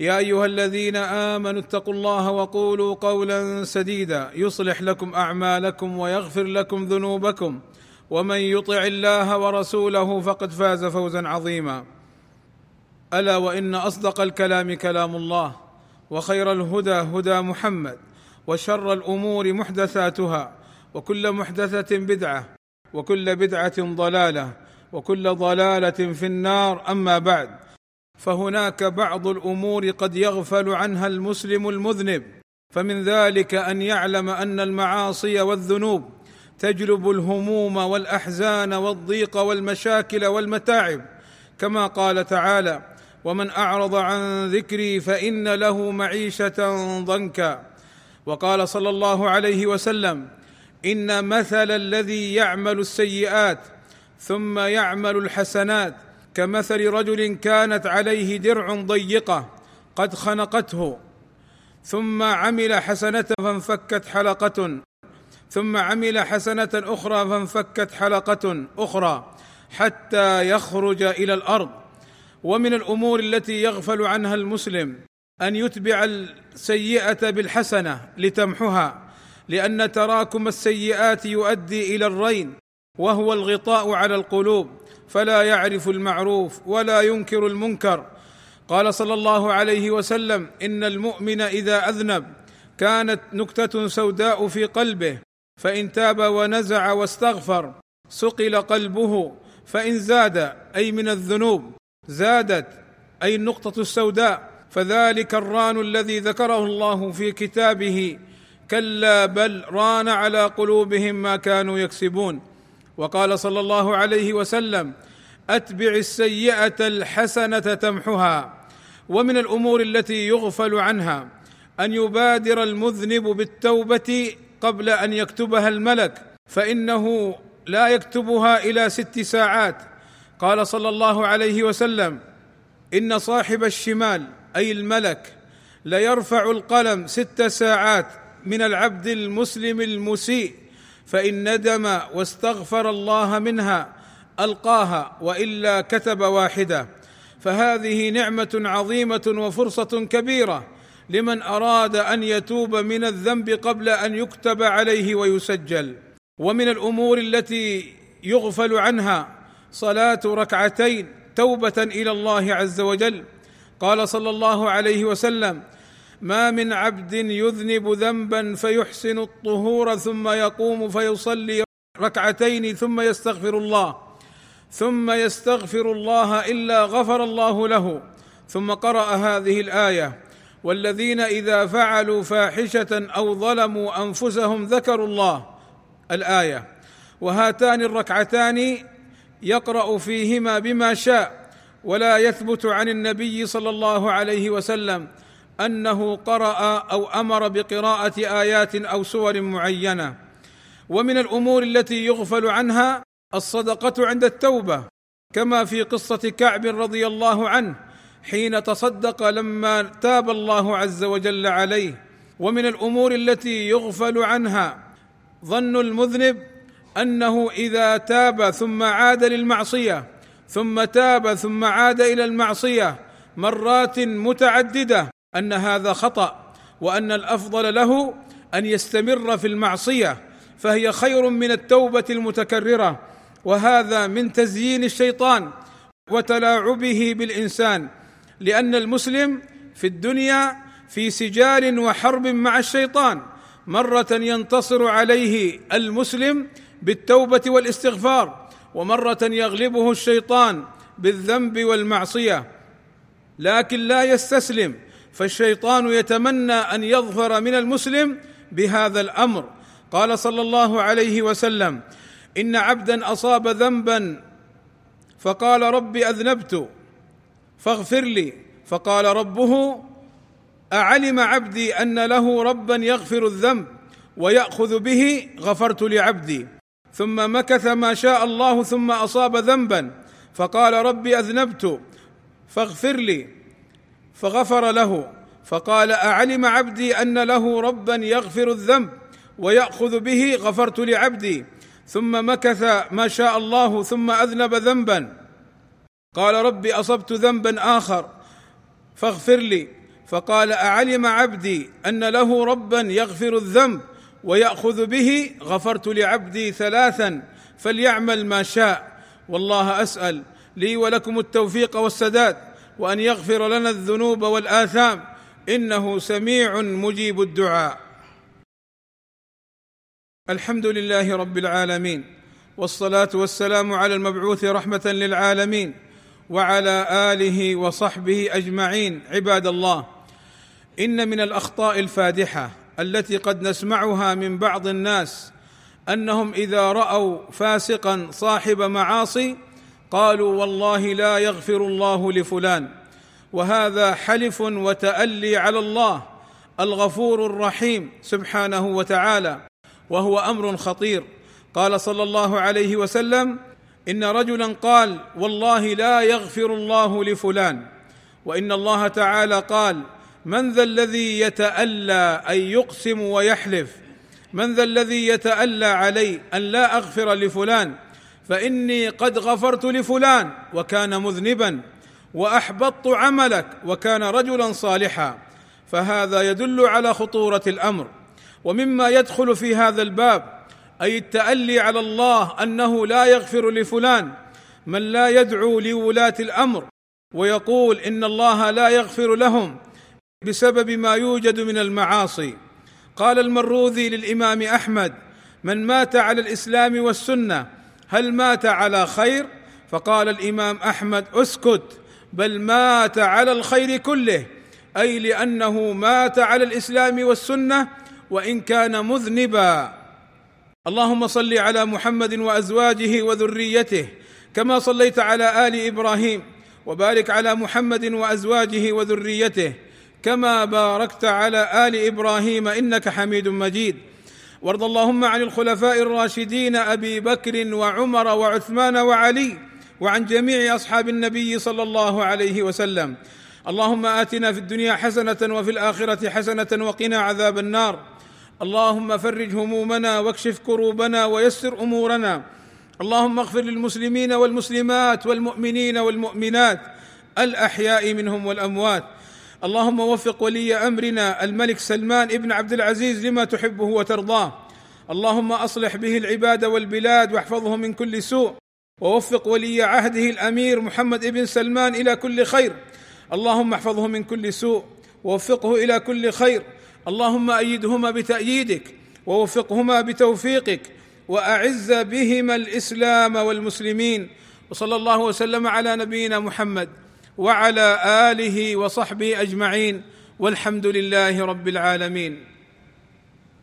يا أيها الذين آمنوا اتقوا الله وقولوا قولا سديدا يصلح لكم أعمالكم ويغفر لكم ذنوبكم ومن يطع الله ورسوله فقد فاز فوزا عظيما. ألا وإن أصدق الكلام كلام الله وخير الهدى هدى محمد وشر الأمور محدثاتها وكل محدثة بدعة وكل بدعة ضلالة وكل ضلالة في النار. أما بعد فهناك بعض الأمور قد يغفل عنها المسلم المذنب فمن ذلك أن يعلم أن المعاصي والذنوب تجلب الهموم والأحزان والضيق والمشاكل والمتاعب. كما قال تعالى ومن أعرض عن ذكري فإن له معيشة ضنكا وقال صلى الله عليه وسلم إن مثل الذي يعمل السيئات ثم يعمل الحسنات كمثل رجل كانت عليه درع ضيقة قد خنقته ثم عمل حسنة فانفكت حلقة ثم عمل حسنة أخرى فانفكت حلقة أخرى حتى يخرج إلى الأرض. ومن الأمور التي يغفل عنها المسلم أن يتبع السيئة بالحسنة لتمحها لأن تراكم السيئات يؤدي إلى الرين. وهو الغطاء على القلوب فلا يعرف المعروف ولا ينكر المنكر. قال صلى الله عليه وسلم إن المؤمن إذا أذنب كانت نكتة سوداء في قلبه فإن تاب ونزع واستغفر سقل قلبه فإن زاد أي من الذنوب زادت أي النقطة السوداء. فذلك الران الذي ذكره الله في كتابه كلا بل ران على قلوبهم ما كانوا يكسبون. وقال صلى الله عليه وسلم أتبع السيئة الحسنة تمحها ومن الأمور التي يغفل عنها أن يبادر المذنب بالتوبة قبل أن يكتبها الملك فإنه لا يكتبها إلى ست ساعات. قال صلى الله عليه وسلم إن صاحب الشمال أي الملك ليرفع القلم ست ساعات من العبد المسلم المسيء. فإن ندم واستغفر الله منها ألقاها وإلا كتب واحدة. فهذه نعمة عظيمة وفرصة كبيرة لمن أراد أن يتوب من الذنب قبل أن يكتب عليه ويسجل. ومن الأمور التي يغفل عنها صلاة ركعتين توبة إلى الله عز وجل. قال صلى الله عليه وسلم ما من عبد يذنب ذنبا فيحسن الطهور ثم يقوم فيصلي ركعتين ثم يستغفر الله ثم يستغفر الله إلا غفر الله له ثم قرأ هذه الآية والذين إذا فعلوا فاحشة أو ظلموا أنفسهم ذكروا الله الآية وهاتان الركعتان يقرأ فيهما بما شاء ولا يثبت عن النبي صلى الله عليه وسلم أنه قرأ أو أمر بقراءة آيات أو سور معينة. ومن الأمور التي يغفل عنها الصدقة عند التوبة كما في قصة كعب رضي الله عنه حين تصدق لما تاب الله عز وجل عليه. ومن الأمور التي يغفل عنها ظن المذنب أنه إذا تاب ثم عاد للمعصية ثم تاب ثم عاد إلى المعصية مرات متعددة. أن هذا خطأ وأن الأفضل له أن يستمر في المعصية فهي خير من التوبة المتكررة وهذا من تزيين الشيطان وتلاعبه بالإنسان لأن المسلم في الدنيا في سجال وحرب مع الشيطان مرة ينتصر عليه المسلم بالتوبة والاستغفار ومرة يغلبه الشيطان بالذنب والمعصية لكن لا يستسلم. فالشيطان يتمنى أن يظفر من المسلم بهذا الأمر. قال صلى الله عليه وسلم إن عبدا أصاب ذنبا فقال رب أذنبت فاغفر لي. فقال ربه أعلم عبدي أن له ربا يغفر الذنب ويأخذ به غفرت لعبدي. ثم مكث ما شاء الله ثم أصاب ذنبا فقال ربي أذنبت فاغفر لي. فغفر له. فقال أعلم عبدي أن له ربا يغفر الذنب ويأخذ به غفرت لعبدي. ثم مكث ما شاء الله ثم أذنب ذنبا. قال ربي أصبت ذنبا آخر فاغفر لي. فقال أعلم عبدي أن له ربا يغفر الذنب ويأخذ به غفرت لعبدي ثلاثا فليعمل ما شاء. والله أسأل لي ولكم التوفيق والسداد. وأن يغفر لنا الذنوب والآثام. إنه سميع مجيب الدعاء. الحمد لله رب العالمين. والصلاة والسلام على المبعوث رحمة للعالمين. وعلى آله وصحبه أجمعين. عباد الله إن من الأخطاء الفادحة التي قد نسمعها من بعض الناس أنهم إذا رأوا فاسقا صاحب معاصي قالوا والله لا يغفر الله لفلان وهذا حلف وتألي على الله الغفور الرحيم سبحانه وتعالى وهو أمر خطير. قال صلى الله عليه وسلم إن رجلا قال والله لا يغفر الله لفلان وإن الله تعالى قال من ذا الذي يتألى أن يقسم ويحلف؟ من ذا الذي يتألى علي أن لا أغفر لفلان؟ فإني قد غفرت لفلان وكان مذنبا وأحبطت عملك وكان رجلا صالحا فهذا يدل على خطورة الأمر. ومما يدخل في هذا الباب أي التألي على الله أنه لا يغفر لفلان من لا يدعو لولاة الأمر ويقول إن الله لا يغفر لهم بسبب ما يوجد من المعاصي. قال المروذي للإمام أحمد من مات على الإسلام والسنة هل مات على خير؟ فقال الإمام أحمد أسكت بل مات على الخير كله أي لأنه مات على الإسلام والسنة وإن كان مذنبا. اللهم صل على محمد وأزواجه وذريته كما صليت على آل إبراهيم وبارك على محمد وأزواجه وذريته كما باركت على آل إبراهيم إنك حميد مجيد. وارض اللهم عن الخلفاء الراشدين أبي بكر وعمر وعثمان وعلي وعن جميع أصحاب النبي صلى الله عليه وسلم. اللهم آتنا في الدنيا حسنة وفي الآخرة حسنة وقنا عذاب النار. اللهم فرج همومنا واكشف كروبنا ويسر أمورنا. اللهم اغفر للمسلمين والمسلمات والمؤمنين والمؤمنات. الأحياء منهم والأموات. اللهم وفق ولي أمرنا الملك سلمان ابن عبد العزيز لما تحبه وترضاه. اللهم أصلح به العباد والبلاد واحفظه من كل سوء. ووفق ولي عهده الأمير محمد بن سلمان إلى كل خير. اللهم احفظه من كل سوء. ووفقه إلى كل خير. اللهم أيدهما بتأييدك. ووفقهما بتوفيقك. وأعز بهما الإسلام والمسلمين. وصلى الله وسلم على نبينا محمد. وعلى آله وصحبه أجمعين والحمد لله رب العالمين